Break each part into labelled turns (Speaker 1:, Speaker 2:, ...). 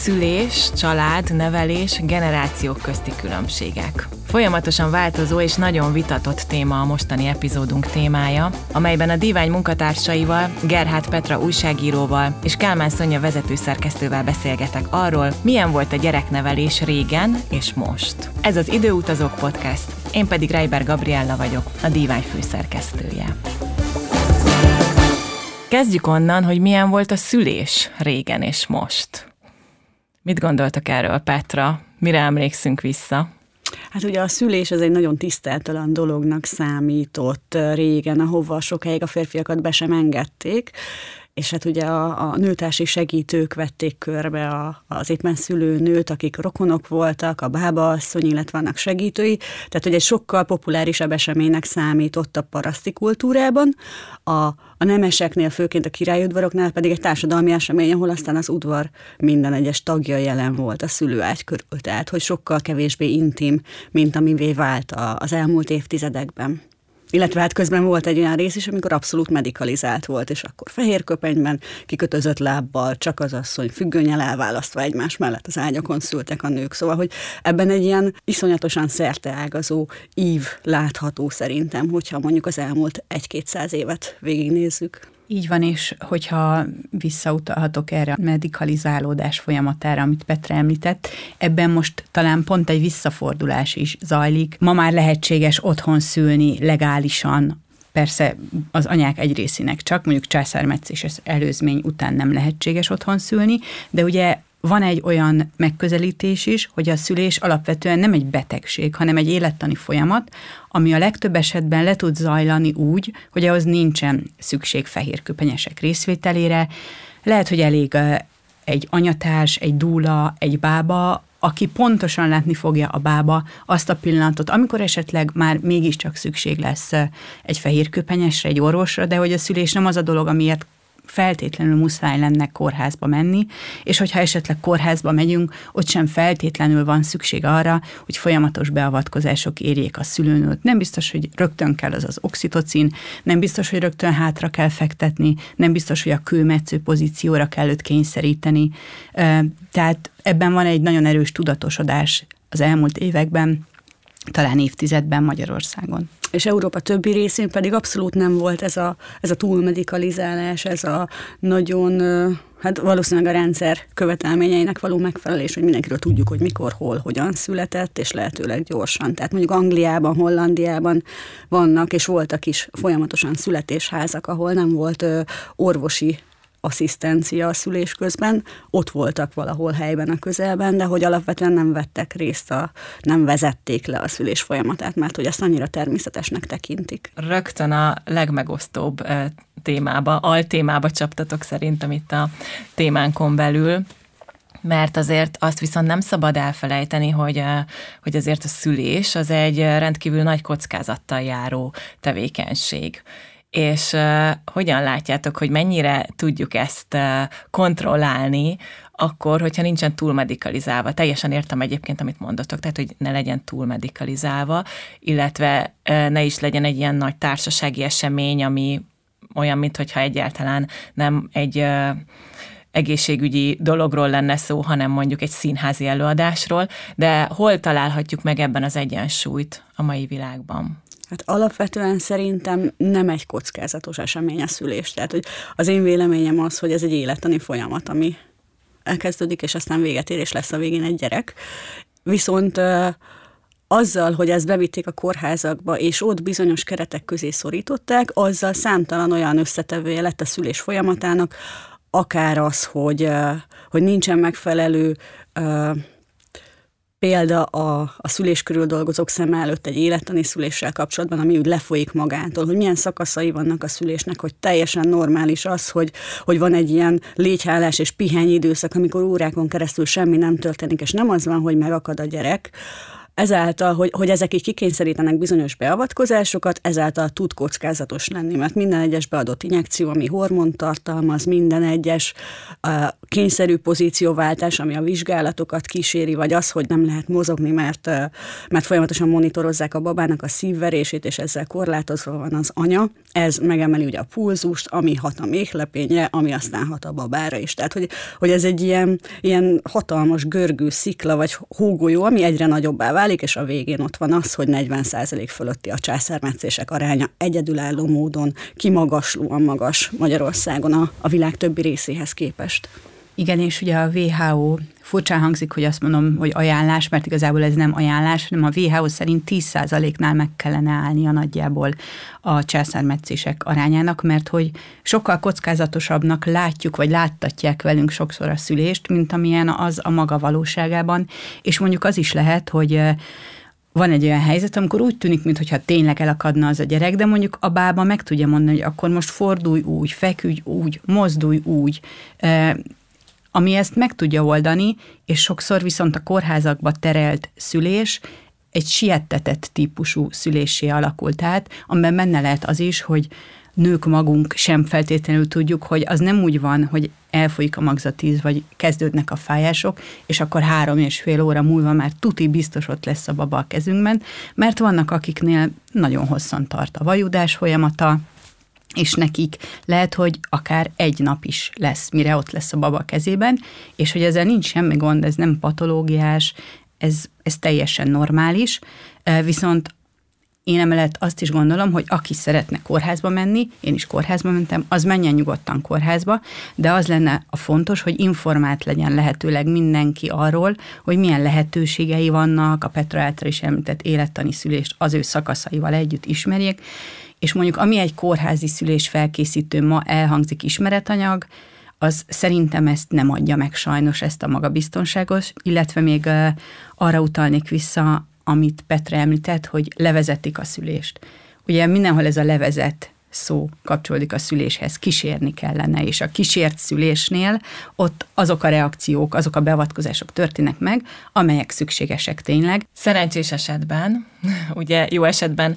Speaker 1: Szülés, család, nevelés, generációk közti különbségek. Folyamatosan változó és nagyon vitatott téma a mostani epizódunk témája, amelyben a divány munkatársaival, Gerhát Petra újságíróval és Kálmán Szonya vezetőszerkesztővel beszélgetek arról, milyen volt a gyereknevelés régen és most. Ez az Időutazók Podcast, én pedig Reiber Gabriella vagyok, a divány főszerkesztője. Kezdjük onnan, hogy milyen volt a szülés régen és most. Mit gondoltak erről, Petra? Mire emlékszünk vissza?
Speaker 2: Hát ugye a szülés az egy nagyon tiszteltelen dolognak számított régen, ahova sokáig a férfiakat be sem engedték, és hát ugye a, a nőtársi segítők vették körbe a, az éppen szülő nőt, akik rokonok voltak, a bábaasszony, illetve vannak segítői, tehát hogy egy sokkal populárisabb eseménynek számított a paraszti kultúrában, a, a nemeseknél, főként a királyudvaroknál pedig egy társadalmi esemény, ahol aztán az udvar minden egyes tagja jelen volt a szülőágy körül, tehát hogy sokkal kevésbé intim, mint amivé vált az elmúlt évtizedekben. Illetve hát közben volt egy olyan rész is, amikor abszolút medikalizált volt, és akkor fehér köpenyben, kikötözött lábbal, csak az asszony függönyel elválasztva egymás mellett az ágyakon szültek a nők. Szóval, hogy ebben egy ilyen iszonyatosan szerteágazó ív látható szerintem, hogyha mondjuk az elmúlt egy-kétszáz évet végignézzük.
Speaker 3: Így van, és hogyha visszautalhatok erre a medikalizálódás folyamatára, amit Petra említett, ebben most talán pont egy visszafordulás is zajlik. Ma már lehetséges otthon szülni legálisan, Persze az anyák egy részének csak, mondjuk császármetszés előzmény után nem lehetséges otthon szülni, de ugye van egy olyan megközelítés is, hogy a szülés alapvetően nem egy betegség, hanem egy élettani folyamat, ami a legtöbb esetben le tud zajlani úgy, hogy ahhoz nincsen szükség fehérköpenyesek részvételére. Lehet, hogy elég egy anyatárs, egy dúla, egy bába, aki pontosan látni fogja a bába azt a pillanatot, amikor esetleg már mégiscsak szükség lesz egy fehérköpenyesre, egy orvosra, de hogy a szülés nem az a dolog, amiért feltétlenül muszáj lenne kórházba menni, és hogyha esetleg kórházba megyünk, ott sem feltétlenül van szükség arra, hogy folyamatos beavatkozások érjék a szülőnőt. Nem biztos, hogy rögtön kell az az oxitocin, nem biztos, hogy rögtön hátra kell fektetni, nem biztos, hogy a kőmetsző pozícióra kell őt kényszeríteni. Tehát ebben van egy nagyon erős tudatosodás az elmúlt években, talán évtizedben Magyarországon.
Speaker 2: És Európa többi részén pedig abszolút nem volt ez a, ez a túlmedikalizálás, ez a nagyon, hát valószínűleg a rendszer követelményeinek való megfelelés, hogy mindenkiről tudjuk, hogy mikor, hol, hogyan született, és lehetőleg gyorsan. Tehát mondjuk Angliában, Hollandiában vannak, és voltak is folyamatosan születésházak, ahol nem volt orvosi asszisztencia a szülés közben, ott voltak valahol helyben a közelben, de hogy alapvetően nem vettek részt, a, nem vezették le a szülés folyamatát, mert hogy ezt annyira természetesnek tekintik.
Speaker 1: Rögtön a legmegosztóbb témába, altémába csaptatok szerintem itt a témánkon belül, mert azért azt viszont nem szabad elfelejteni, hogy, hogy azért a szülés az egy rendkívül nagy kockázattal járó tevékenység és uh, hogyan látjátok, hogy mennyire tudjuk ezt uh, kontrollálni, akkor, hogyha nincsen túl medikalizálva. Teljesen értem egyébként, amit mondotok, tehát, hogy ne legyen túl medikalizálva, illetve uh, ne is legyen egy ilyen nagy társasági esemény, ami olyan, mintha egyáltalán nem egy uh, egészségügyi dologról lenne szó, hanem mondjuk egy színházi előadásról, de hol találhatjuk meg ebben az egyensúlyt a mai világban?
Speaker 2: Hát alapvetően szerintem nem egy kockázatos esemény a szülés. Tehát, hogy az én véleményem az, hogy ez egy élettani folyamat, ami elkezdődik, és aztán véget ér, és lesz a végén egy gyerek. Viszont azzal, hogy ezt bevitték a kórházakba, és ott bizonyos keretek közé szorították, azzal számtalan olyan összetevője lett a szülés folyamatának, akár az, hogy, hogy nincsen megfelelő példa a, a szülés körül dolgozók szem előtt egy élettani szüléssel kapcsolatban, ami úgy lefolyik magától, hogy milyen szakaszai vannak a szülésnek, hogy teljesen normális az, hogy, hogy van egy ilyen légyhálás és pihenyi időszak, amikor órákon keresztül semmi nem történik, és nem az van, hogy megakad a gyerek, ezáltal, hogy, hogy ezek így kikényszerítenek bizonyos beavatkozásokat, ezáltal tud kockázatos lenni, mert minden egyes beadott injekció, ami hormont tartalmaz, minden egyes uh, kényszerű pozícióváltás, ami a vizsgálatokat kíséri, vagy az, hogy nem lehet mozogni, mert, mert folyamatosan monitorozzák a babának a szívverését, és ezzel korlátozva van az anya, ez megemeli ugye a pulzust, ami hat a méhlepényre, ami aztán hat a babára is. Tehát, hogy, hogy ez egy ilyen, ilyen hatalmas görgő szikla, vagy hógolyó, ami egyre nagyobbá válik, válik, és a végén ott van az, hogy 40% fölötti a császármetszések aránya egyedülálló módon kimagaslóan magas Magyarországon a, a világ többi részéhez képest.
Speaker 3: Igen, és ugye a WHO, furcsán hangzik, hogy azt mondom, hogy ajánlás, mert igazából ez nem ajánlás, hanem a WHO szerint 10%-nál meg kellene állnia nagyjából a császármetszések arányának, mert hogy sokkal kockázatosabbnak látjuk, vagy láttatják velünk sokszor a szülést, mint amilyen az a maga valóságában, és mondjuk az is lehet, hogy van egy olyan helyzet, amikor úgy tűnik, mintha tényleg elakadna az a gyerek, de mondjuk a bába meg tudja mondani, hogy akkor most fordulj úgy, feküdj úgy, mozdulj úgy, ami ezt meg tudja oldani, és sokszor viszont a kórházakba terelt szülés egy siettetett típusú szülésé alakult át, amiben benne lehet az is, hogy nők magunk sem feltétlenül tudjuk, hogy az nem úgy van, hogy elfolyik a magzatíz, vagy kezdődnek a fájások, és akkor három és fél óra múlva már tuti biztos ott lesz a baba a kezünkben, mert vannak akiknél nagyon hosszan tart a vajudás folyamata, és nekik lehet, hogy akár egy nap is lesz, mire ott lesz a baba kezében, és hogy ezzel nincs semmi gond, ez nem patológiás, ez, ez teljesen normális, viszont én emellett azt is gondolom, hogy aki szeretne kórházba menni, én is kórházba mentem, az menjen nyugodtan kórházba, de az lenne a fontos, hogy informált legyen lehetőleg mindenki arról, hogy milyen lehetőségei vannak, a Petra által is említett élettani szülést az ő szakaszaival együtt ismerjék, és mondjuk ami egy kórházi szülés felkészítő ma elhangzik ismeretanyag, az szerintem ezt nem adja meg sajnos ezt a magabiztonságos, illetve még arra utalnék vissza, amit Petre említett, hogy levezetik a szülést. Ugye mindenhol ez a levezet szó kapcsolódik a szüléshez, kísérni kellene, és a kísért szülésnél ott azok a reakciók, azok a beavatkozások történnek meg, amelyek szükségesek tényleg.
Speaker 1: Szerencsés esetben, ugye jó esetben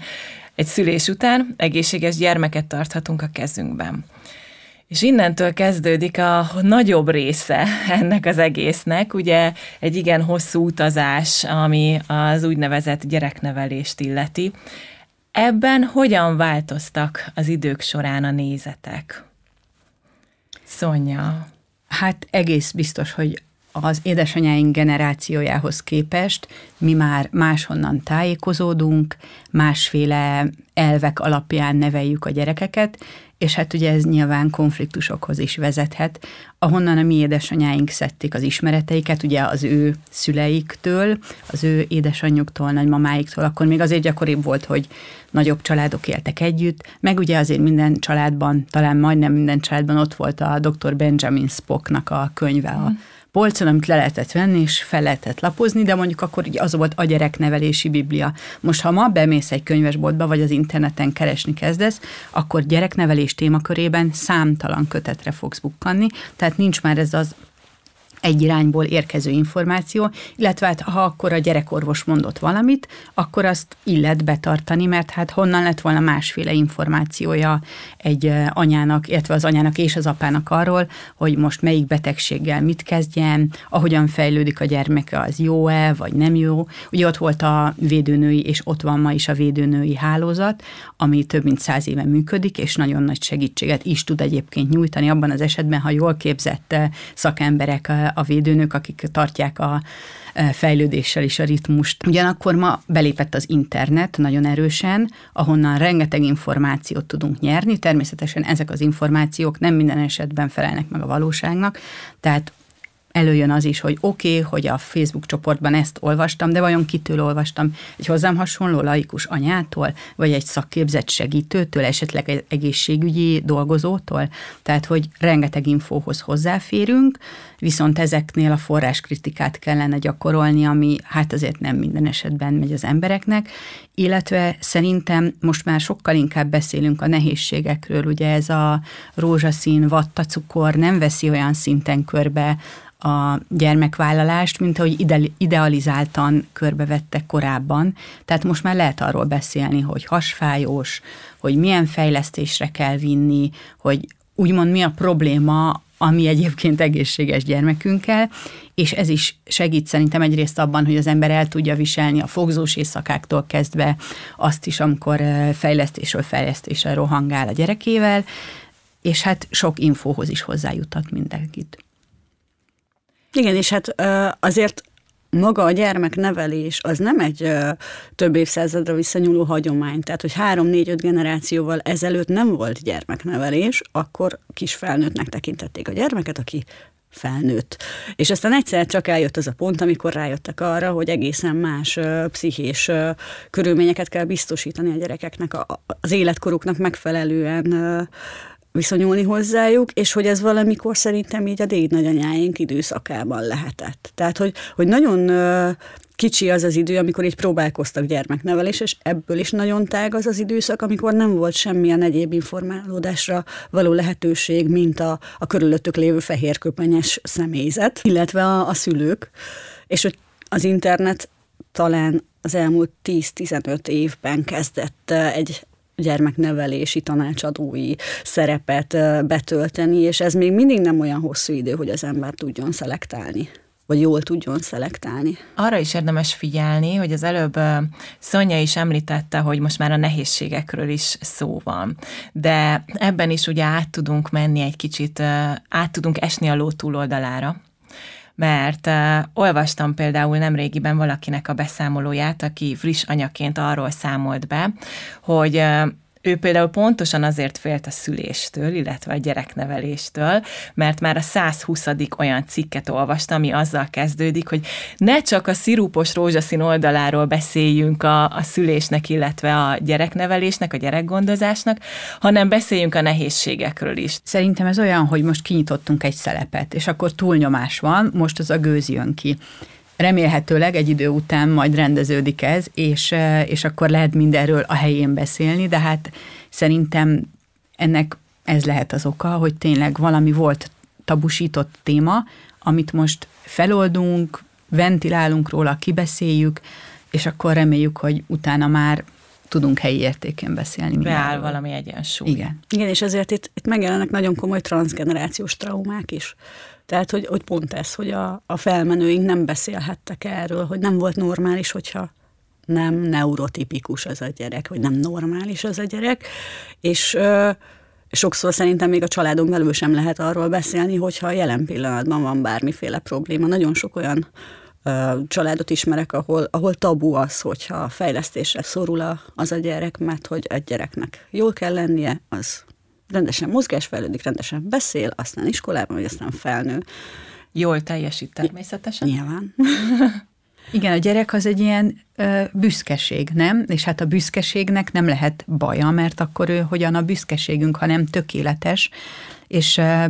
Speaker 1: egy szülés után egészséges gyermeket tarthatunk a kezünkben. És innentől kezdődik a nagyobb része ennek az egésznek, ugye egy igen hosszú utazás, ami az úgynevezett gyereknevelést illeti. Ebben hogyan változtak az idők során a nézetek? Szonya.
Speaker 3: Hát egész biztos, hogy az édesanyáink generációjához képest mi már máshonnan tájékozódunk, másféle elvek alapján neveljük a gyerekeket, és hát ugye ez nyilván konfliktusokhoz is vezethet, ahonnan a mi édesanyáink szedték az ismereteiket, ugye az ő szüleiktől, az ő édesanyjuktól, nagymamáiktól, akkor még azért gyakoribb volt, hogy nagyobb családok éltek együtt, meg ugye azért minden családban, talán majdnem minden családban ott volt a dr. Benjamin Spocknak a könyve, a mm polcon, amit le lehetett venni, és fel lehetett lapozni, de mondjuk akkor ugye az volt a gyereknevelési biblia. Most, ha ma bemész egy könyvesboltba, vagy az interneten keresni kezdesz, akkor gyereknevelés témakörében számtalan kötetre fogsz bukkanni, tehát nincs már ez az egy irányból érkező információ, illetve hát ha akkor a gyerekorvos mondott valamit, akkor azt illet betartani, mert hát honnan lett volna másféle információja egy anyának, illetve az anyának és az apának arról, hogy most melyik betegséggel mit kezdjen, ahogyan fejlődik a gyermeke, az jó-e, vagy nem jó. Ugye ott volt a védőnői, és ott van ma is a védőnői hálózat, ami több mint száz éve működik, és nagyon nagy segítséget is tud egyébként nyújtani abban az esetben, ha jól képzett szakemberek a védőnök, akik tartják a fejlődéssel is a ritmust. Ugyanakkor ma belépett az internet nagyon erősen, ahonnan rengeteg információt tudunk nyerni. Természetesen ezek az információk nem minden esetben felelnek meg a valóságnak, tehát előjön az is, hogy oké, okay, hogy a Facebook csoportban ezt olvastam, de vajon kitől olvastam? Egy hozzám hasonló laikus anyától, vagy egy szakképzett segítőtől, esetleg egy egészségügyi dolgozótól? Tehát, hogy rengeteg infóhoz hozzáférünk, viszont ezeknél a forráskritikát kellene gyakorolni, ami hát azért nem minden esetben megy az embereknek, illetve szerintem most már sokkal inkább beszélünk a nehézségekről, ugye ez a rózsaszín vattacukor nem veszi olyan szinten körbe a gyermekvállalást, mint ahogy idealizáltan körbevettek korábban. Tehát most már lehet arról beszélni, hogy hasfájós, hogy milyen fejlesztésre kell vinni, hogy úgymond mi a probléma, ami egyébként egészséges gyermekünkkel, és ez is segít szerintem egyrészt abban, hogy az ember el tudja viselni a fogzós éjszakáktól kezdve azt is, amikor fejlesztésről fejlesztésre rohangál a gyerekével, és hát sok infóhoz is hozzájutat mindenkit.
Speaker 2: Igen, és hát azért maga a gyermeknevelés az nem egy ö, több évszázadra visszanyúló hagyomány. Tehát, hogy három-négy-öt generációval ezelőtt nem volt gyermeknevelés, akkor kis felnőttnek tekintették a gyermeket, aki felnőtt. És aztán egyszer csak eljött az a pont, amikor rájöttek arra, hogy egészen más ö, pszichés ö, körülményeket kell biztosítani a gyerekeknek, a, az életkoruknak megfelelően viszonyulni hozzájuk, és hogy ez valamikor szerintem így a déd nagyanyáink időszakában lehetett. Tehát, hogy, hogy nagyon kicsi az az idő, amikor így próbálkoztak gyermeknevelés, és ebből is nagyon tág az az időszak, amikor nem volt semmilyen egyéb informálódásra való lehetőség, mint a, a körülöttük lévő fehérköpenyes személyzet, illetve a, a szülők, és hogy az internet talán az elmúlt 10-15 évben kezdett egy gyermeknevelési tanácsadói szerepet betölteni, és ez még mindig nem olyan hosszú idő, hogy az ember tudjon szelektálni vagy jól tudjon szelektálni.
Speaker 1: Arra is érdemes figyelni, hogy az előbb Szonya is említette, hogy most már a nehézségekről is szó van. De ebben is ugye át tudunk menni egy kicsit, át tudunk esni a ló túloldalára, mert uh, olvastam például nemrégiben valakinek a beszámolóját, aki friss anyaként arról számolt be, hogy uh, ő például pontosan azért félt a szüléstől, illetve a gyerekneveléstől, mert már a 120. olyan cikket olvastam, ami azzal kezdődik, hogy ne csak a szirupos rózsaszín oldaláról beszéljünk a, a szülésnek, illetve a gyereknevelésnek, a gyerekgondozásnak, hanem beszéljünk a nehézségekről is.
Speaker 3: Szerintem ez olyan, hogy most kinyitottunk egy szelepet, és akkor túlnyomás van, most az a gőz jön ki remélhetőleg egy idő után majd rendeződik ez, és, eh, és akkor lehet mindenről a helyén beszélni, de hát szerintem ennek ez lehet az oka, hogy tényleg valami volt tabusított téma, amit most feloldunk, ventilálunk róla, kibeszéljük, és akkor reméljük, hogy utána már tudunk helyi értéken beszélni.
Speaker 1: Beáll valami egyensúly.
Speaker 3: Igen.
Speaker 2: Igen, és ezért itt, itt megjelennek nagyon komoly transgenerációs traumák is. Tehát, hogy, hogy pont ez, hogy a, a felmenőink nem beszélhettek erről, hogy nem volt normális, hogyha nem neurotipikus az a gyerek, vagy nem normális az a gyerek, és ö, sokszor szerintem még a családon belül sem lehet arról beszélni, hogyha jelen pillanatban van bármiféle probléma. Nagyon sok olyan ö, családot ismerek, ahol, ahol tabu az, hogyha fejlesztésre szorul a, az a gyerek, mert hogy egy gyereknek jól kell lennie, az rendesen mozgásfejlődik, rendesen beszél, aztán iskolában, vagy aztán felnő.
Speaker 1: Jól teljesít természetesen.
Speaker 2: Nyilván.
Speaker 3: Igen, a gyerek az egy ilyen ö, büszkeség, nem? És hát a büszkeségnek nem lehet baja, mert akkor ő hogyan a büszkeségünk, hanem tökéletes, és ö,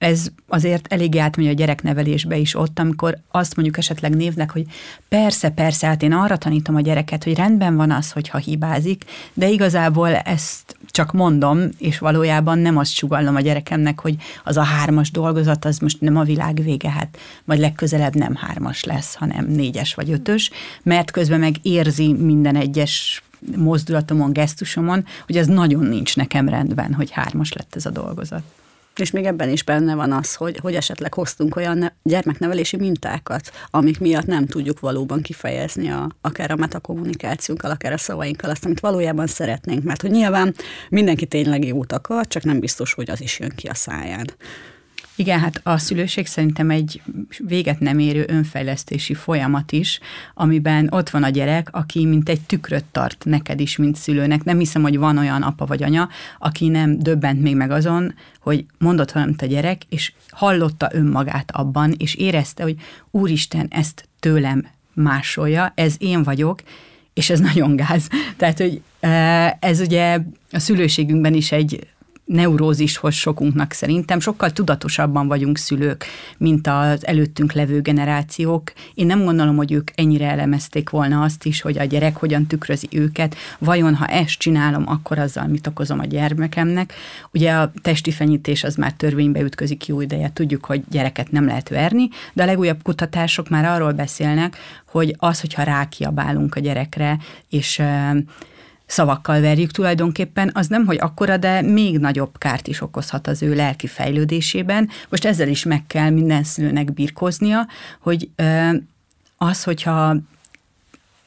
Speaker 3: ez azért elég átmegy a gyereknevelésbe is ott, amikor azt mondjuk esetleg névnek, hogy persze, persze, hát én arra tanítom a gyereket, hogy rendben van az, hogyha hibázik, de igazából ezt csak mondom, és valójában nem azt sugallom a gyerekemnek, hogy az a hármas dolgozat, az most nem a világ vége, hát majd legközelebb nem hármas lesz, hanem négyes vagy ötös, mert közben meg érzi minden egyes mozdulatomon, gesztusomon, hogy az nagyon nincs nekem rendben, hogy hármas lett ez a dolgozat.
Speaker 2: És még ebben is benne van az, hogy, hogy esetleg hoztunk olyan ne- gyermeknevelési mintákat, amik miatt nem tudjuk valóban kifejezni a, akár a metakommunikációnkkal, akár a szavainkkal azt, amit valójában szeretnénk. Mert hogy nyilván mindenki tényleg jót akar, csak nem biztos, hogy az is jön ki a száján.
Speaker 3: Igen, hát a szülőség szerintem egy véget nem érő önfejlesztési folyamat is, amiben ott van a gyerek, aki mint egy tükröt tart neked is, mint szülőnek. Nem hiszem, hogy van olyan apa vagy anya, aki nem döbbent még meg azon, hogy mondott valamit a gyerek, és hallotta önmagát abban, és érezte, hogy úristen, ezt tőlem másolja, ez én vagyok, és ez nagyon gáz. Tehát, hogy eh, ez ugye a szülőségünkben is egy neurózishoz sokunknak szerintem. Sokkal tudatosabban vagyunk szülők, mint az előttünk levő generációk. Én nem gondolom, hogy ők ennyire elemezték volna azt is, hogy a gyerek hogyan tükrözi őket. Vajon, ha ezt csinálom, akkor azzal mit okozom a gyermekemnek? Ugye a testi fenyítés az már törvénybe ütközik jó ideje. Tudjuk, hogy gyereket nem lehet verni, de a legújabb kutatások már arról beszélnek, hogy az, hogyha rákiabálunk a gyerekre, és szavakkal verjük tulajdonképpen, az nem, hogy akkora, de még nagyobb kárt is okozhat az ő lelki fejlődésében. Most ezzel is meg kell minden szülőnek birkóznia, hogy az, hogyha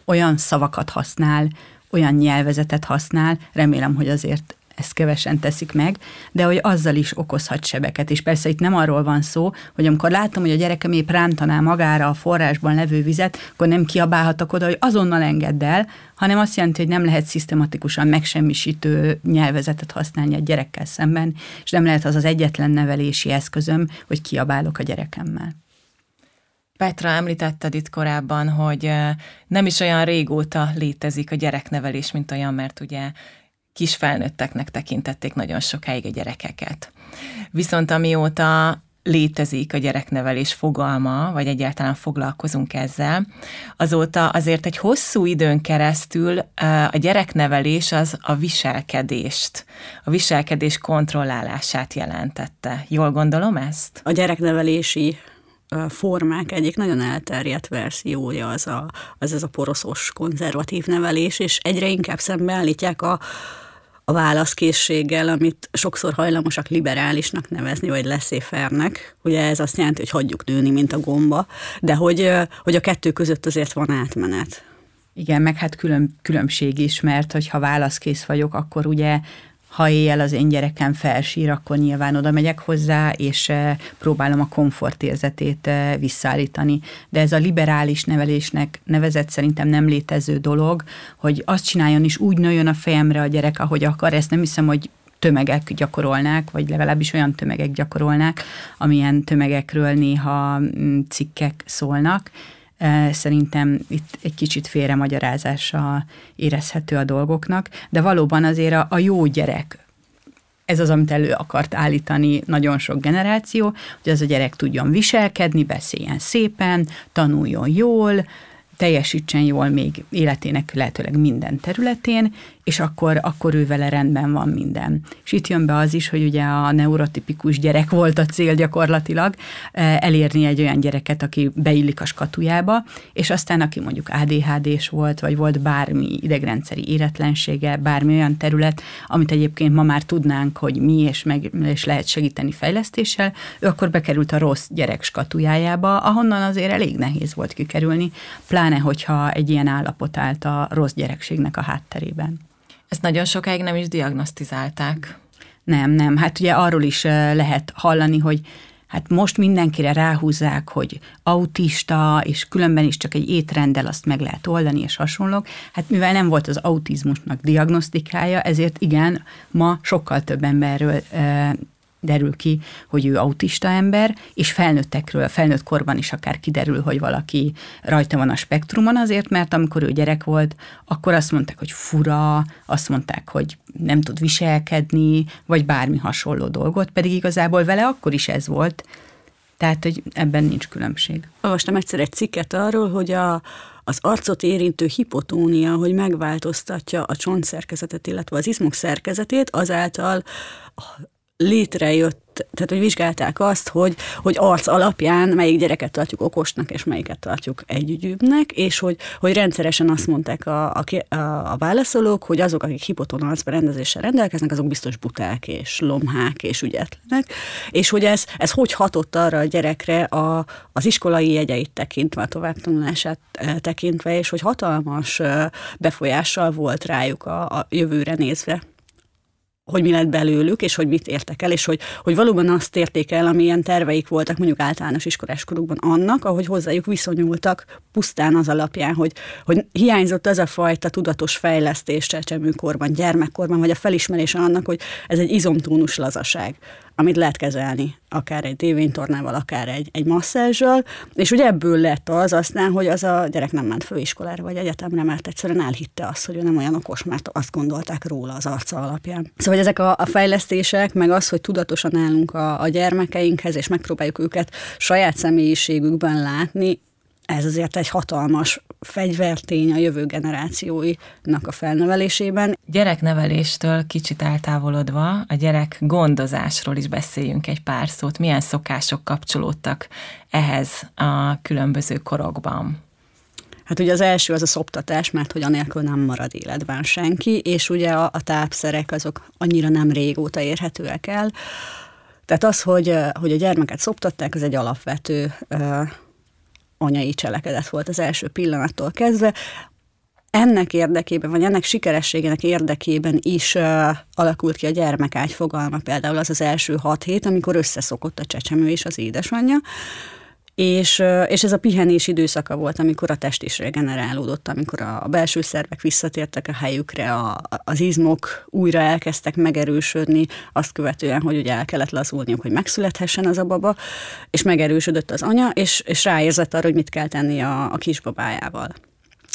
Speaker 3: olyan szavakat használ, olyan nyelvezetet használ, remélem, hogy azért ezt kevesen teszik meg, de hogy azzal is okozhat sebeket. És persze itt nem arról van szó, hogy amikor látom, hogy a gyerekem épp rántaná magára a forrásban levő vizet, akkor nem kiabálhatok oda, hogy azonnal engedd el, hanem azt jelenti, hogy nem lehet szisztematikusan megsemmisítő nyelvezetet használni a gyerekkel szemben, és nem lehet az az egyetlen nevelési eszközöm, hogy kiabálok a gyerekemmel.
Speaker 1: Petra, említetted itt korábban, hogy nem is olyan régóta létezik a gyereknevelés, mint olyan, mert ugye kis felnőtteknek tekintették nagyon sokáig a gyerekeket. Viszont amióta létezik a gyereknevelés fogalma, vagy egyáltalán foglalkozunk ezzel, azóta azért egy hosszú időn keresztül a gyereknevelés az a viselkedést, a viselkedés kontrollálását jelentette. Jól gondolom ezt?
Speaker 2: A gyereknevelési formák egyik nagyon elterjedt verziója az a, az ez a poroszos konzervatív nevelés, és egyre inkább szembeállítják a, a válaszkészséggel, amit sokszor hajlamosak liberálisnak nevezni, vagy leszéfernek. Ugye ez azt jelenti, hogy hagyjuk nőni, mint a gomba, de hogy, hogy a kettő között azért van átmenet.
Speaker 3: Igen, meg hát külön, különbség is, mert hogyha válaszkész vagyok, akkor ugye ha éjjel az én gyerekem felsír, akkor nyilván oda megyek hozzá, és eh, próbálom a komfortérzetét eh, visszaállítani. De ez a liberális nevelésnek nevezett szerintem nem létező dolog, hogy azt csináljon is úgy nőjön a fejemre a gyerek, ahogy akar. Ezt nem hiszem, hogy tömegek gyakorolnák, vagy legalábbis olyan tömegek gyakorolnák, amilyen tömegekről néha mm, cikkek szólnak Szerintem itt egy kicsit félremagyarázása érezhető a dolgoknak, de valóban azért a, a jó gyerek, ez az, amit elő akart állítani nagyon sok generáció, hogy az a gyerek tudjon viselkedni, beszéljen szépen, tanuljon jól, teljesítsen jól még életének lehetőleg minden területén, és akkor, akkor ő vele rendben van minden. És itt jön be az is, hogy ugye a neurotipikus gyerek volt a cél gyakorlatilag, eh, elérni egy olyan gyereket, aki beillik a skatujába, és aztán aki mondjuk ADHD-s volt, vagy volt bármi idegrendszeri éretlensége, bármi olyan terület, amit egyébként ma már tudnánk, hogy mi és, meg, és lehet segíteni fejlesztéssel, ő akkor bekerült a rossz gyerek skatujájába, ahonnan azért elég nehéz volt kikerülni, pláne hogyha egy ilyen állapot állt a rossz gyerekségnek a hátterében.
Speaker 1: Ezt nagyon sokáig nem is diagnosztizálták.
Speaker 3: Nem, nem. Hát ugye arról is lehet hallani, hogy hát most mindenkire ráhúzzák, hogy autista, és különben is csak egy étrenddel azt meg lehet oldani, és hasonlók. Hát mivel nem volt az autizmusnak diagnosztikája, ezért igen, ma sokkal több emberről derül ki, hogy ő autista ember, és felnőttekről, felnőtt korban is akár kiderül, hogy valaki rajta van a spektrumon azért, mert amikor ő gyerek volt, akkor azt mondták, hogy fura, azt mondták, hogy nem tud viselkedni, vagy bármi hasonló dolgot, pedig igazából vele akkor is ez volt, tehát, hogy ebben nincs különbség.
Speaker 2: Olvastam egyszer egy cikket arról, hogy a, az arcot érintő hipotónia, hogy megváltoztatja a csontszerkezetet, illetve az izmok szerkezetét, azáltal létrejött, tehát hogy vizsgálták azt, hogy, hogy arc alapján melyik gyereket tartjuk okosnak, és melyiket tartjuk együgyűbbnek, és hogy, hogy rendszeresen azt mondták a, a, a válaszolók, hogy azok, akik hipoton arcberendezéssel rendelkeznek, azok biztos buták, és lomhák, és ügyetlenek, és hogy ez, ez hogy hatott arra a gyerekre a, az iskolai jegyeit tekintve, a továbbtanulását e, tekintve, és hogy hatalmas befolyással volt rájuk a, a jövőre nézve. Hogy mi lett belőlük, és hogy mit értek el, és hogy, hogy valóban azt érték el, amilyen terveik voltak mondjuk általános iskoláskorukban annak, ahogy hozzájuk viszonyultak pusztán az alapján, hogy, hogy hiányzott az a fajta tudatos fejlesztés csecsemőkorban, gyermekkorban, vagy a felismerése annak, hogy ez egy izomtónus lazaság amit lehet kezelni, akár egy tévénytornával, akár egy, egy masszázsal, és ugye ebből lett az aztán, hogy az a gyerek nem ment főiskolára vagy egyetemre, mert egyszerűen elhitte azt, hogy ő nem olyan okos, mert azt gondolták róla az arca alapján. Szóval ezek a, a fejlesztések, meg az, hogy tudatosan állunk a, a gyermekeinkhez, és megpróbáljuk őket saját személyiségükben látni, ez azért egy hatalmas fegyvertény a jövő generációinak a felnevelésében.
Speaker 1: Gyerekneveléstől kicsit eltávolodva a gyerek gondozásról is beszéljünk egy pár szót. Milyen szokások kapcsolódtak ehhez a különböző korokban?
Speaker 2: Hát ugye az első az a szoptatás, mert hogy anélkül nem marad életben senki, és ugye a, a tápszerek azok annyira nem régóta érhetőek el. Tehát az, hogy, hogy a gyermeket szoptatták, az egy alapvető anyai cselekedet volt az első pillanattól kezdve. Ennek érdekében, vagy ennek sikerességének érdekében is uh, alakult ki a gyermekágy fogalma, például az az első hat hét, amikor összeszokott a csecsemő és az édesanyja, és, és ez a pihenés időszaka volt, amikor a test is regenerálódott, amikor a belső szervek visszatértek a helyükre, a, az izmok újra elkezdtek megerősödni, azt követően, hogy ugye el kellett lazulniuk, hogy megszülethessen az a baba, és megerősödött az anya, és, és ráérzett arra, hogy mit kell tenni a, a kisbabájával.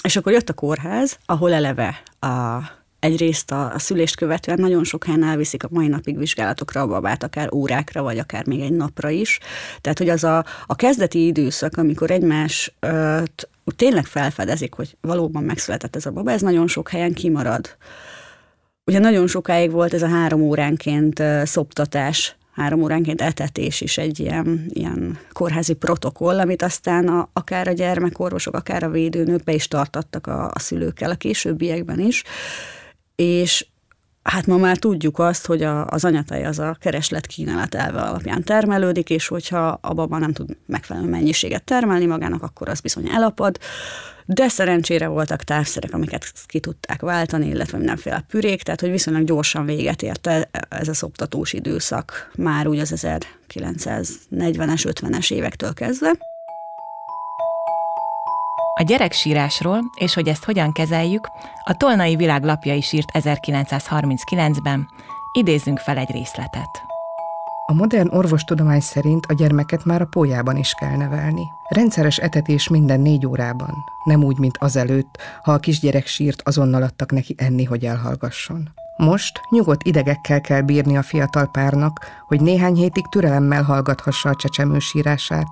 Speaker 2: És akkor jött a kórház, ahol eleve a egyrészt a, a szülést követően nagyon sok helyen elviszik a mai napig vizsgálatokra a babát, akár órákra, vagy akár még egy napra is. Tehát, hogy az a, a kezdeti időszak, amikor egymás ö, tényleg felfedezik, hogy valóban megszületett ez a baba, ez nagyon sok helyen kimarad. Ugye nagyon sokáig volt ez a három óránként szoptatás, három óránként etetés is egy ilyen, ilyen kórházi protokoll, amit aztán a, akár a gyermekorvosok, akár a védőnők be is tartattak a, a szülőkkel a későbbiekben is és hát ma már tudjuk azt, hogy a, az anyatej az a kereslet kínálat elve alapján termelődik, és hogyha a baba nem tud megfelelő mennyiséget termelni magának, akkor az bizony elapad. De szerencsére voltak távszerek, amiket ki tudták váltani, illetve mindenféle pürék, tehát hogy viszonylag gyorsan véget érte ez a szoptatós időszak, már úgy az 1940-es, 50-es évektől kezdve.
Speaker 1: A gyereksírásról, és hogy ezt hogyan kezeljük, a Tolnai Világ lapja is írt 1939-ben. Idézzünk fel egy részletet.
Speaker 4: A modern orvostudomány szerint a gyermeket már a pójában is kell nevelni. Rendszeres etetés minden négy órában, nem úgy, mint azelőtt, ha a kisgyerek sírt, azonnal adtak neki enni, hogy elhallgasson. Most nyugodt idegekkel kell bírni a fiatal párnak, hogy néhány hétig türelemmel hallgathassa a csecsemő sírását,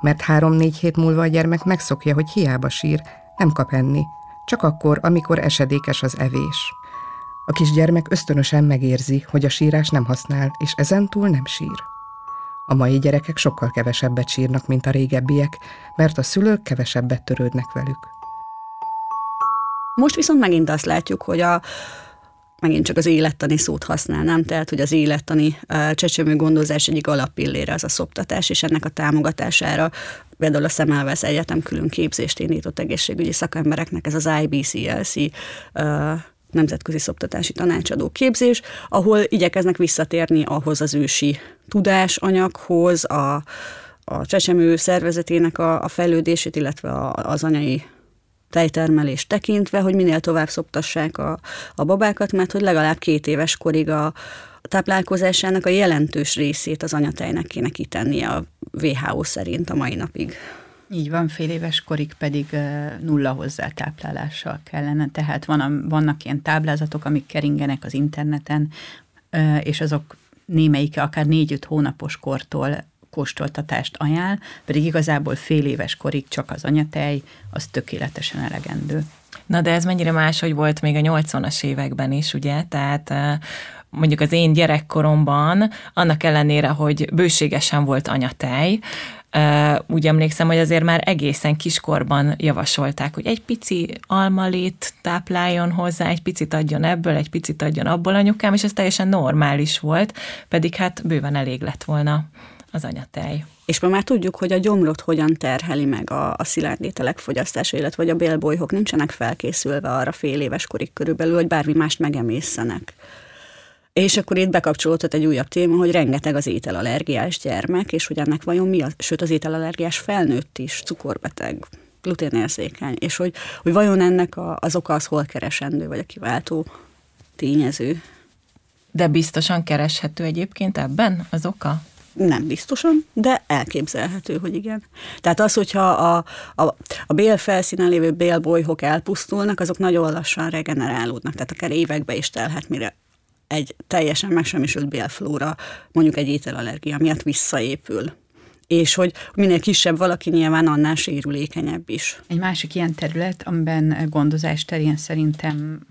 Speaker 4: mert három-négy hét múlva a gyermek megszokja, hogy hiába sír, nem kap enni, csak akkor, amikor esedékes az evés. A kisgyermek ösztönösen megérzi, hogy a sírás nem használ, és ezentúl nem sír. A mai gyerekek sokkal kevesebbet sírnak, mint a régebbiek, mert a szülők kevesebbet törődnek velük.
Speaker 2: Most viszont megint azt látjuk, hogy a, megint csak az élettani szót használnám, tehát hogy az élettani csecsemő gondozás egyik alappillére az a szoptatás, és ennek a támogatására például a Szemelvesz Egyetem külön képzést indított egészségügyi szakembereknek, ez az IBCLC nemzetközi szoptatási tanácsadó képzés, ahol igyekeznek visszatérni ahhoz az ősi tudásanyaghoz, a, a csecsemő szervezetének a, a fejlődését, illetve a, az anyai tejtermelést tekintve, hogy minél tovább szoptassák a, a babákat, mert hogy legalább két éves korig a, a táplálkozásának a jelentős részét az anyatejnek kéne kitenni a WHO szerint a mai napig.
Speaker 3: Így van, fél éves korig pedig nulla hozzátáplálással kellene, tehát van vannak ilyen táblázatok, amik keringenek az interneten, és azok némelyike akár négy-öt hónapos kortól kóstoltatást ajánl, pedig igazából fél éves korig csak az anyatej, az tökéletesen elegendő.
Speaker 1: Na de ez mennyire máshogy volt még a 80-as években is, ugye? Tehát mondjuk az én gyerekkoromban, annak ellenére, hogy bőségesen volt anyatej, úgy emlékszem, hogy azért már egészen kiskorban javasolták, hogy egy pici almalét tápláljon hozzá, egy picit adjon ebből, egy picit adjon abból anyukám, és ez teljesen normális volt, pedig hát bőven elég lett volna az anyatej.
Speaker 2: És ma már tudjuk, hogy a gyomrot hogyan terheli meg a, a szilárdételek fogyasztása, illetve hogy a bélbolyhok nincsenek felkészülve arra fél éves korig körülbelül, hogy bármi mást megemészenek. És akkor itt bekapcsolódott egy újabb téma, hogy rengeteg az ételallergiás gyermek, és hogy ennek vajon mi az, sőt az ételallergiás felnőtt is, cukorbeteg, gluténérzékeny, és hogy, hogy vajon ennek a, az oka az hol keresendő, vagy a kiváltó tényező.
Speaker 1: De biztosan kereshető egyébként ebben az oka?
Speaker 2: Nem biztosan, de elképzelhető, hogy igen. Tehát az, hogyha a, a, a bél felszínen lévő bélbolyhok elpusztulnak, azok nagyon lassan regenerálódnak, tehát akár évekbe is telhet, mire egy teljesen megsemmisült bélflóra, mondjuk egy ételallergia miatt visszaépül és hogy minél kisebb valaki nyilván annál sérülékenyebb is.
Speaker 3: Egy másik ilyen terület, amiben gondozás terén szerintem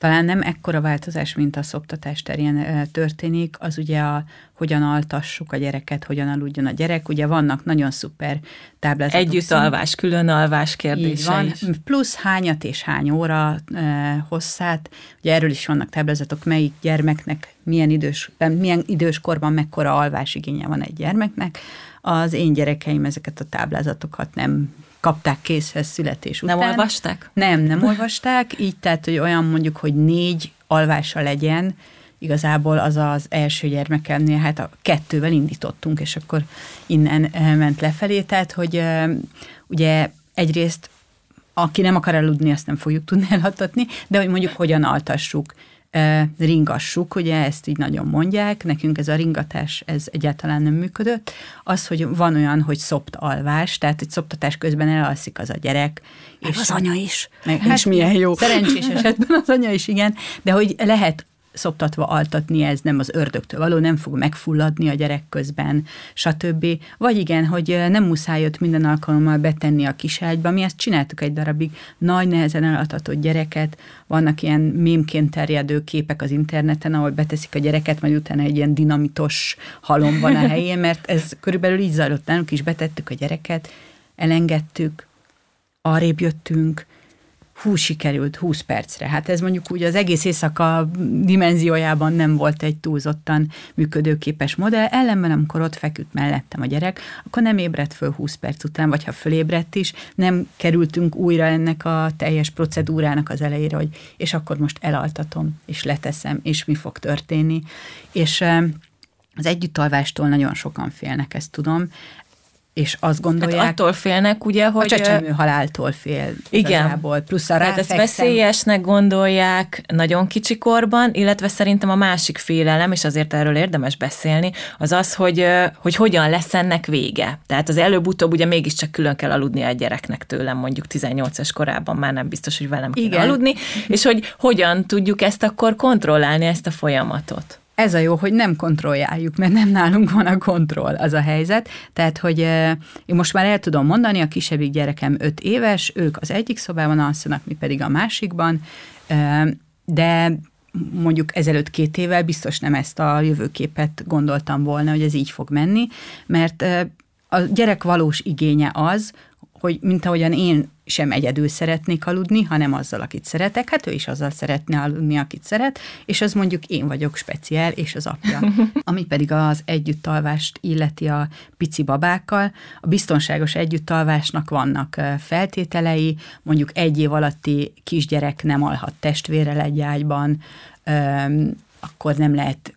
Speaker 3: talán nem ekkora változás, mint a szoptatás terén történik, az ugye a hogyan altassuk a gyereket, hogyan aludjon a gyerek. Ugye vannak nagyon szuper táblázatok.
Speaker 1: Együtt alvás, külön alvás kérdése
Speaker 3: van,
Speaker 1: is.
Speaker 3: Plusz hányat és hány óra e, hosszát. Ugye erről is vannak táblázatok, melyik gyermeknek milyen, idős, milyen időskorban mekkora alvásigénye van egy gyermeknek. Az én gyerekeim ezeket a táblázatokat nem kapták készhez születés
Speaker 1: után.
Speaker 3: Nem
Speaker 1: olvasták?
Speaker 3: Nem, nem olvasták, így tehát, hogy olyan mondjuk, hogy négy alvása legyen, igazából az az első gyermekemnél, hát a kettővel indítottunk, és akkor innen ment lefelé, tehát, hogy ugye egyrészt aki nem akar eludni, azt nem fogjuk tudni eladtatni, de hogy mondjuk hogyan altassuk ringassuk, ugye ezt így nagyon mondják, nekünk ez a ringatás, ez egyáltalán nem működött. Az, hogy van olyan, hogy szopt alvás, tehát egy szoptatás közben elalszik az a gyerek.
Speaker 2: Meg és az anya is.
Speaker 3: Meg, hát, és milyen jó. Szerencsés esetben az anya is, igen, de hogy lehet szoptatva altatni, ez nem az ördögtől való, nem fog megfulladni a gyerek közben, stb. Vagy igen, hogy nem muszáj ott minden alkalommal betenni a kiságyba, mi ezt csináltuk egy darabig, nagy nehezen elaltatott gyereket, vannak ilyen mémként terjedő képek az interneten, ahol beteszik a gyereket, majd utána egy ilyen dinamitos halom van a helyén, mert ez körülbelül így zajlott. Nálunk is, betettük a gyereket, elengedtük, arrébb jöttünk, hú, sikerült 20 percre. Hát ez mondjuk úgy az egész éjszaka dimenziójában nem volt egy túlzottan működőképes modell, ellenben amikor ott feküdt mellettem a gyerek, akkor nem ébredt föl 20 perc után, vagy ha fölébredt is, nem kerültünk újra ennek a teljes procedúrának az elejére, hogy és akkor most elaltatom, és leteszem, és mi fog történni. És az együttalvástól nagyon sokan félnek, ezt tudom és azt gondolják... Hát
Speaker 1: attól félnek, ugye, hogy...
Speaker 3: A csecsemő haláltól fél.
Speaker 1: Igen. Igazából. Plusz a Tehát ezt veszélyesnek gondolják nagyon kicsi korban, illetve szerintem a másik félelem, és azért erről érdemes beszélni, az az, hogy, hogy hogyan lesz ennek vége. Tehát az előbb-utóbb ugye mégiscsak külön kell aludni a gyereknek tőlem, mondjuk 18-es korában már nem biztos, hogy velem kell aludni, és hogy hogyan tudjuk ezt akkor kontrollálni, ezt a folyamatot
Speaker 3: ez a jó, hogy nem kontrolláljuk, mert nem nálunk van a kontroll, az a helyzet. Tehát, hogy én most már el tudom mondani, a kisebbik gyerekem öt éves, ők az egyik szobában alszanak, mi pedig a másikban, de mondjuk ezelőtt két évvel biztos nem ezt a jövőképet gondoltam volna, hogy ez így fog menni, mert a gyerek valós igénye az, hogy mint ahogyan én sem egyedül szeretnék aludni, hanem azzal, akit szeretek, hát ő is azzal szeretne aludni, akit szeret, és az mondjuk én vagyok speciál, és az apja. Ami pedig az együttalvást illeti a pici babákkal, a biztonságos együttalvásnak vannak feltételei, mondjuk egy év alatti kisgyerek nem alhat testvérrel egy ágyban, akkor nem lehet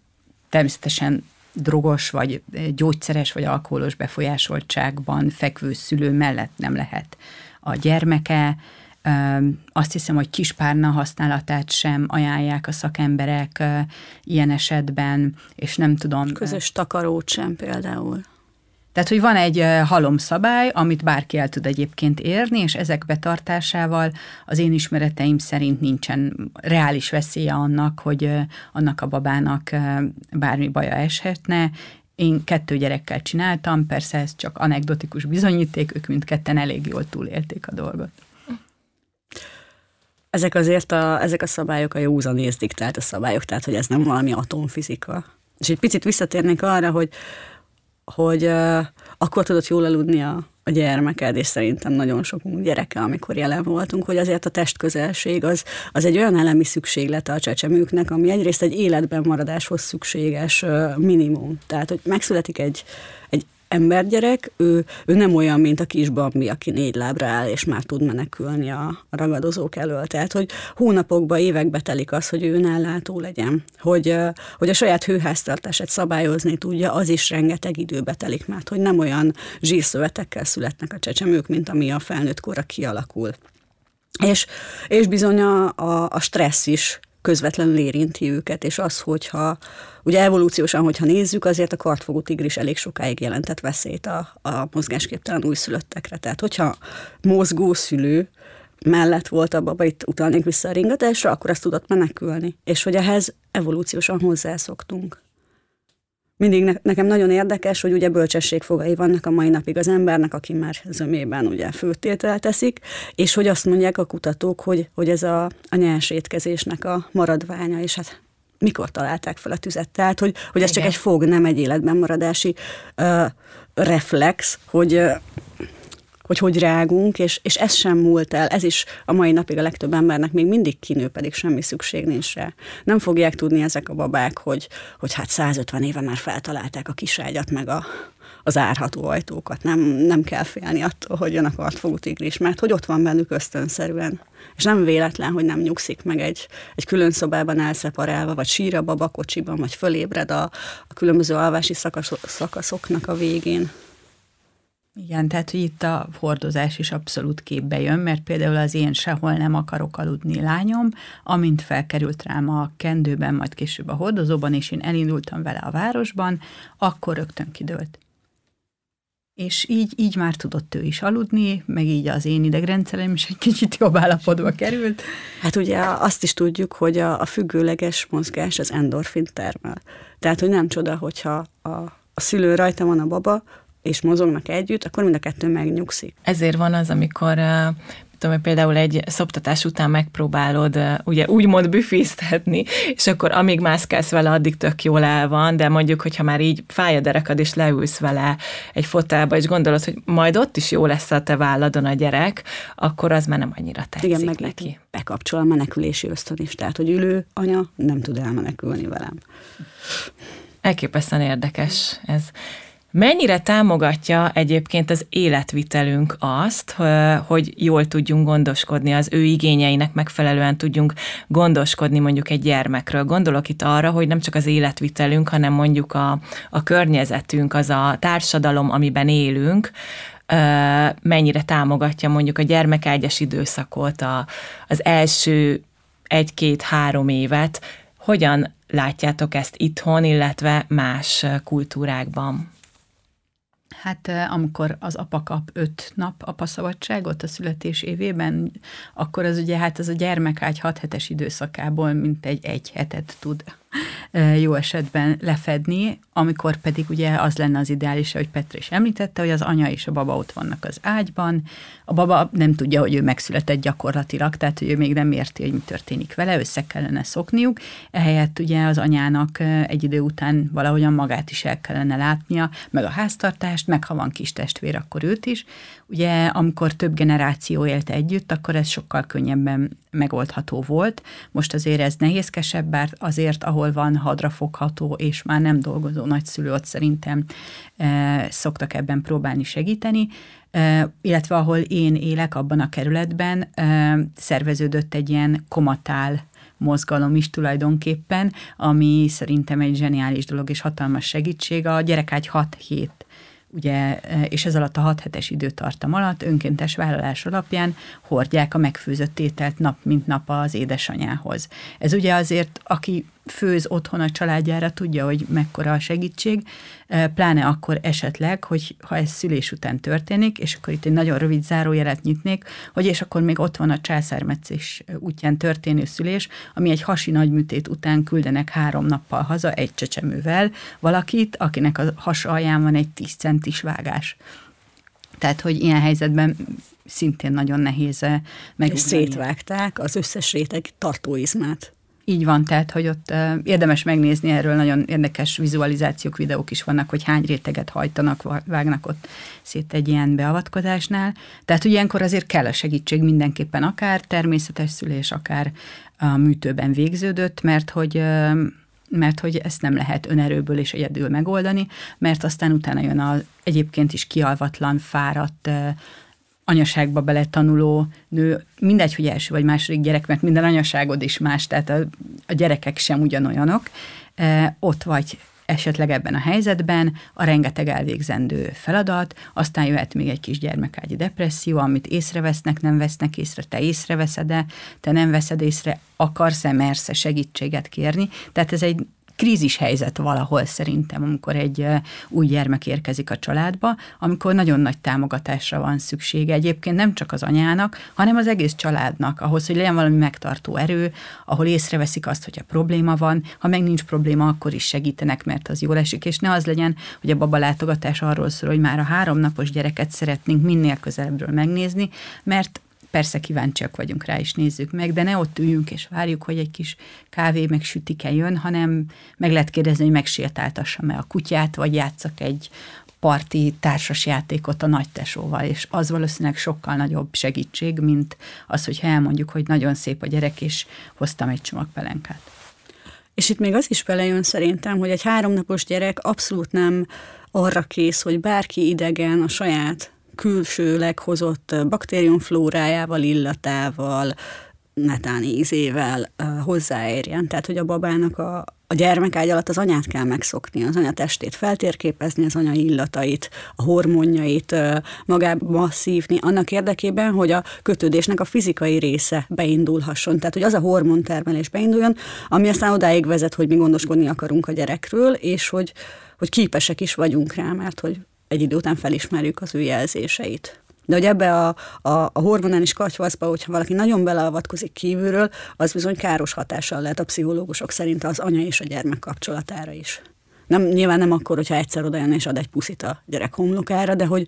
Speaker 3: természetesen drogos, vagy gyógyszeres, vagy alkoholos befolyásoltságban fekvő szülő mellett nem lehet a gyermeke. Azt hiszem, hogy kispárna használatát sem ajánlják a szakemberek ilyen esetben, és nem tudom.
Speaker 2: Közös takarót sem például.
Speaker 3: Tehát, hogy van egy halomszabály, amit bárki el tud egyébként érni, és ezek betartásával az én ismereteim szerint nincsen reális veszélye annak, hogy annak a babának bármi baja eshetne. Én kettő gyerekkel csináltam, persze ez csak anekdotikus bizonyíték, ők mindketten elég jól túlélték a dolgot.
Speaker 2: Ezek azért a, ezek a szabályok a józanész diktált a szabályok, tehát hogy ez nem valami atomfizika. És egy picit visszatérnék arra, hogy hogy uh, akkor tudott jól aludni a, a gyermeked, és szerintem nagyon sok gyereke, amikor jelen voltunk, hogy azért a testközelség az, az egy olyan elemi szükséglete a csecsemőknek, ami egyrészt egy életben maradáshoz szükséges uh, minimum. Tehát, hogy megszületik egy embergyerek, ő, ő nem olyan, mint a kis Bambi, aki négy lábra áll, és már tud menekülni a ragadozók elől. Tehát, hogy hónapokba, évekbe telik az, hogy ő önállátó legyen. Hogy, hogy a saját hőháztartását szabályozni tudja, az is rengeteg időbe telik, mert hogy nem olyan zsírszövetekkel születnek a csecsemők, mint ami a felnőtt korra kialakul. És, és bizony a, a, a stressz is közvetlenül érinti őket, és az, hogyha, ugye evolúciósan, hogyha nézzük, azért a kartfogó tigris elég sokáig jelentett veszélyt a, a mozgásképtelen újszülöttekre. Tehát, hogyha mozgó szülő mellett volt a baba, itt utalnék vissza a ringatásra, akkor ezt tudott menekülni. És hogy ehhez evolúciósan hozzászoktunk mindig ne, nekem nagyon érdekes, hogy ugye bölcsességfogai vannak a mai napig az embernek, aki már zömében ugye főtétel teszik, és hogy azt mondják a kutatók, hogy, hogy ez a, a nyers étkezésnek a maradványa, és hát mikor találták fel a tüzet. Tehát, hogy, hogy ez Igen. csak egy fog, nem egy életben maradási uh, reflex, hogy uh, hogy hogy rágunk, és, és ez sem múlt el, ez is a mai napig a legtöbb embernek még mindig kinő, pedig semmi szükség nincs rá. Nem fogják tudni ezek a babák, hogy, hogy hát 150 éve már feltalálták a kiságyat, meg a, az árható ajtókat. Nem, nem kell félni attól, hogy jön a kartfogú tigris, mert hogy ott van bennük ösztönszerűen. És nem véletlen, hogy nem nyugszik meg egy, egy külön szobában elszeparálva, vagy sír a babakocsiban, vagy fölébred a, a különböző alvási szakaszoknak a végén.
Speaker 3: Igen, tehát hogy itt a hordozás is abszolút képbe jön, mert például az én sehol nem akarok aludni lányom, amint felkerült rám a kendőben, majd később a hordozóban, és én elindultam vele a városban, akkor rögtön kidőlt. És így, így már tudott ő is aludni, meg így az én idegrendszerem is egy kicsit jobb állapotba került.
Speaker 2: Hát ugye azt is tudjuk, hogy a, a függőleges mozgás az endorfin termel. Tehát, hogy nem csoda, hogyha a, a szülő rajta van a baba, és mozognak együtt, akkor mind a kettő megnyugszik.
Speaker 1: Ezért van az, amikor tudom, hogy például egy szoptatás után megpróbálod ugye úgymond büféztetni, és akkor amíg mászkálsz vele, addig tök jól el van, de mondjuk, hogyha már így fáj a derekad, és leülsz vele egy fotelba, és gondolod, hogy majd ott is jó lesz a te válladon a gyerek, akkor az már nem annyira tetszik
Speaker 2: Igen, meg
Speaker 1: neki.
Speaker 2: bekapcsol a menekülési ösztön is, tehát, hogy ülő anya nem tud elmenekülni velem.
Speaker 1: Elképesztően érdekes ez. Mennyire támogatja egyébként az életvitelünk azt, hogy jól tudjunk gondoskodni, az ő igényeinek megfelelően tudjunk gondoskodni mondjuk egy gyermekről? Gondolok itt arra, hogy nem csak az életvitelünk, hanem mondjuk a, a környezetünk, az a társadalom, amiben élünk, mennyire támogatja mondjuk a gyermekágyas időszakot, a, az első egy-két-három évet, hogyan látjátok ezt itthon, illetve más kultúrákban?
Speaker 3: Hát amikor az apa kap öt nap apaszabadságot a születés évében, akkor az ugye hát az a gyermekágy hat hetes időszakából mint egy egy hetet tud jó esetben lefedni, amikor pedig ugye az lenne az ideális, hogy Petra is említette, hogy az anya és a baba ott vannak az ágyban, a baba nem tudja, hogy ő megszületett gyakorlatilag, tehát hogy ő még nem érti, hogy mi történik vele, össze kellene szokniuk, ehelyett ugye az anyának egy idő után valahogyan magát is el kellene látnia, meg a háztartást, meg ha van kis testvér, akkor őt is. Ugye amikor több generáció élt együtt, akkor ez sokkal könnyebben megoldható volt. Most azért ez nehézkesebb, bár azért, ahol van hadrafogható és már nem dolgozó nagyszülő, ott szerintem e, szoktak ebben próbálni segíteni, e, illetve ahol én élek, abban a kerületben e, szerveződött egy ilyen komatál mozgalom is tulajdonképpen, ami szerintem egy zseniális dolog és hatalmas segítség. A gyerekágy 6 hét ugye, e, és ez alatt a 6 hetes időtartam alatt önkéntes vállalás alapján hordják a megfőzött ételt nap mint nap az édesanyához. Ez ugye azért, aki főz otthon a családjára, tudja, hogy mekkora a segítség, pláne akkor esetleg, hogy ha ez szülés után történik, és akkor itt egy nagyon rövid zárójelet nyitnék, hogy és akkor még ott van a császármetszés útján történő szülés, ami egy hasi nagyműtét után küldenek három nappal haza egy csecsemővel valakit, akinek a has alján van egy 10 centis vágás. Tehát, hogy ilyen helyzetben szintén nagyon nehéz meg. És
Speaker 2: szétvágták az összes réteg tartóizmát.
Speaker 3: Így van, tehát, hogy ott uh, érdemes megnézni, erről nagyon érdekes vizualizációk, videók is vannak, hogy hány réteget hajtanak, vágnak ott szét egy ilyen beavatkozásnál. Tehát, hogy ilyenkor azért kell a segítség mindenképpen, akár természetes szülés, akár a műtőben végződött, mert hogy uh, mert hogy ezt nem lehet önerőből és egyedül megoldani, mert aztán utána jön a egyébként is kialvatlan, fáradt, anyaságba beletanuló nő, mindegy, hogy első vagy második gyerek, mert minden anyaságod is más, tehát a, a gyerekek sem ugyanolyanok, e, ott vagy esetleg ebben a helyzetben, a rengeteg elvégzendő feladat, aztán jöhet még egy kis gyermekágyi depresszió, amit észrevesznek, nem vesznek észre, te észreveszed-e, te nem veszed észre, akarsz-e, mersz-e segítséget kérni. Tehát ez egy krízis helyzet valahol szerintem, amikor egy új gyermek érkezik a családba, amikor nagyon nagy támogatásra van szüksége. Egyébként nem csak az anyának, hanem az egész családnak, ahhoz, hogy legyen valami megtartó erő, ahol észreveszik azt, hogy a probléma van, ha meg nincs probléma, akkor is segítenek, mert az jól esik, és ne az legyen, hogy a baba látogatás arról szól, hogy már a három napos gyereket szeretnénk minél közelebbről megnézni, mert persze kíváncsiak vagyunk rá, és nézzük meg, de ne ott üljünk és várjuk, hogy egy kis kávé meg sütike jön, hanem meg lehet kérdezni, hogy megsétáltassam-e a kutyát, vagy játszak egy parti társas játékot a nagytesóval, és az valószínűleg sokkal nagyobb segítség, mint az, hogyha elmondjuk, hogy nagyon szép a gyerek, és hoztam egy csomag pelenkát.
Speaker 2: És itt még az is belejön szerintem, hogy egy háromnapos gyerek abszolút nem arra kész, hogy bárki idegen a saját külsőleg hozott baktériumflórájával, illatával, netán ízével hozzáérjen. Tehát, hogy a babának a, a gyermekágy alatt az anyát kell megszokni, az anya testét feltérképezni, az anya illatait, a hormonjait magába szívni, annak érdekében, hogy a kötődésnek a fizikai része beindulhasson. Tehát, hogy az a hormontermelés beinduljon, ami aztán odáig vezet, hogy mi gondoskodni akarunk a gyerekről, és hogy, hogy képesek is vagyunk rá, mert hogy egy idő után felismerjük az ő jelzéseit. De hogy ebbe a, a, a hormonális katyvaszba, hogyha valaki nagyon beleavatkozik kívülről, az bizony káros hatással lehet a pszichológusok szerint az anya és a gyermek kapcsolatára is. Nem, nyilván nem akkor, hogyha egyszer odajön és ad egy puszit a gyerek homlokára, de hogy,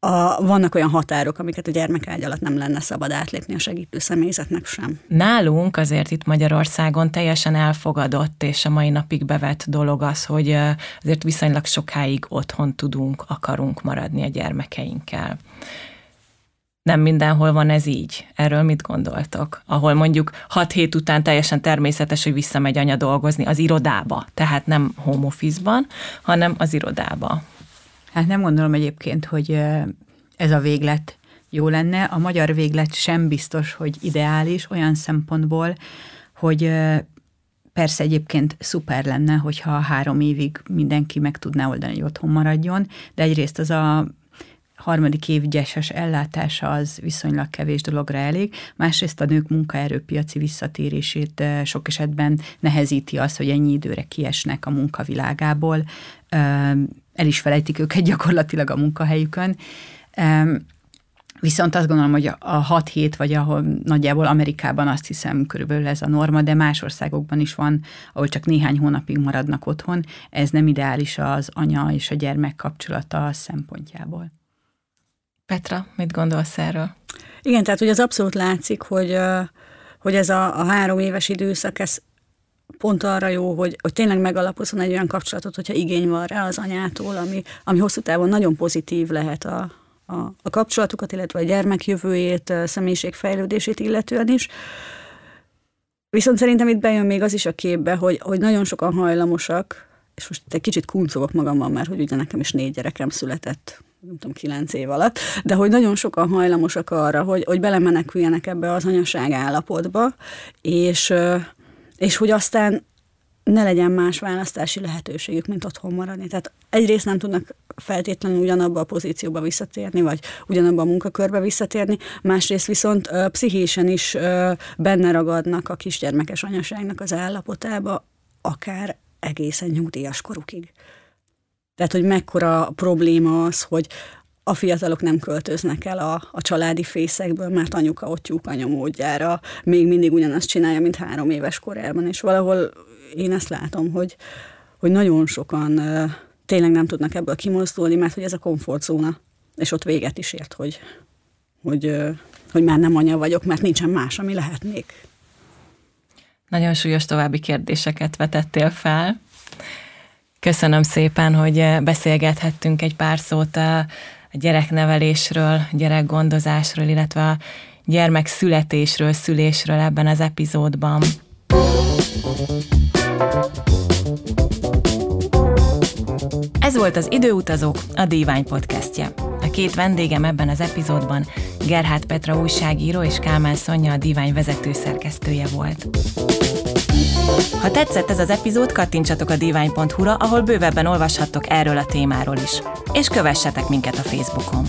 Speaker 2: a, vannak olyan határok, amiket a gyermekágy alatt nem lenne szabad átlépni a segítő személyzetnek sem.
Speaker 1: Nálunk azért itt Magyarországon teljesen elfogadott és a mai napig bevett dolog az, hogy azért viszonylag sokáig otthon tudunk, akarunk maradni a gyermekeinkkel. Nem mindenhol van ez így. Erről mit gondoltok? Ahol mondjuk hat hét után teljesen természetes, hogy visszamegy anya dolgozni az irodába. Tehát nem home office-ban, hanem az irodába.
Speaker 3: Hát nem gondolom egyébként, hogy ez a véglet jó lenne. A magyar véglet sem biztos, hogy ideális olyan szempontból, hogy persze egyébként szuper lenne, hogyha három évig mindenki meg tudná oldani, hogy otthon maradjon, de egyrészt az a harmadik év gyeses ellátása az viszonylag kevés dologra elég, másrészt a nők munkaerőpiaci visszatérését sok esetben nehezíti az, hogy ennyi időre kiesnek a munkavilágából, el is felejtik őket gyakorlatilag a munkahelyükön. Viszont azt gondolom, hogy a 6 hét, vagy ahol nagyjából Amerikában azt hiszem körülbelül ez a norma, de más országokban is van, ahol csak néhány hónapig maradnak otthon. Ez nem ideális az anya és a gyermek kapcsolata szempontjából.
Speaker 1: Petra, mit gondolsz erről?
Speaker 2: Igen, tehát hogy az abszolút látszik, hogy, hogy ez a, a három éves időszak, ez pont arra jó, hogy, hogy tényleg megalapozzon egy olyan kapcsolatot, hogyha igény van rá az anyától, ami, ami hosszú távon nagyon pozitív lehet a, a, a kapcsolatukat, illetve a gyermek jövőjét, a személyiségfejlődését illetően is. Viszont szerintem itt bejön még az is a képbe, hogy, hogy nagyon sokan hajlamosak, és most egy kicsit kuncogok magamban, mert hogy ugye nekem is négy gyerekem született nem tudom, kilenc év alatt, de hogy nagyon sokan hajlamosak arra, hogy, hogy belemeneküljenek ebbe az anyaság állapotba, és, és hogy aztán ne legyen más választási lehetőségük, mint otthon maradni. Tehát egyrészt nem tudnak feltétlenül ugyanabba a pozícióba visszatérni, vagy ugyanabba a munkakörbe visszatérni, másrészt viszont ö, pszichésen is ö, benne ragadnak a kisgyermekes anyaságnak az állapotába, akár egészen nyugdíjas korukig. Tehát, hogy mekkora probléma az, hogy a fiatalok nem költöznek el a, a családi fészekből, mert anyuka ott tyúk anyamódjára még mindig ugyanazt csinálja, mint három éves korában, és valahol én ezt látom, hogy, hogy nagyon sokan uh, tényleg nem tudnak ebből kimozdulni, mert hogy ez a komfortzóna, és ott véget is ért, hogy, hogy, hogy már nem anya vagyok, mert nincsen más, ami lehetnék.
Speaker 1: Nagyon súlyos további kérdéseket vetettél fel. Köszönöm szépen, hogy beszélgethettünk egy pár szót a gyereknevelésről, gyerekgondozásról, illetve a gyermek születésről, szülésről ebben az epizódban. Ez volt az Időutazók, a Dívány podcastje. Két vendégem ebben az epizódban Gerhát Petra újságíró és Kálmán Szonya a Dívány vezető szerkesztője volt. Ha tetszett ez az epizód, kattintsatok a divány.hu-ra, ahol bővebben olvashattok erről a témáról is. És kövessetek minket a Facebookon.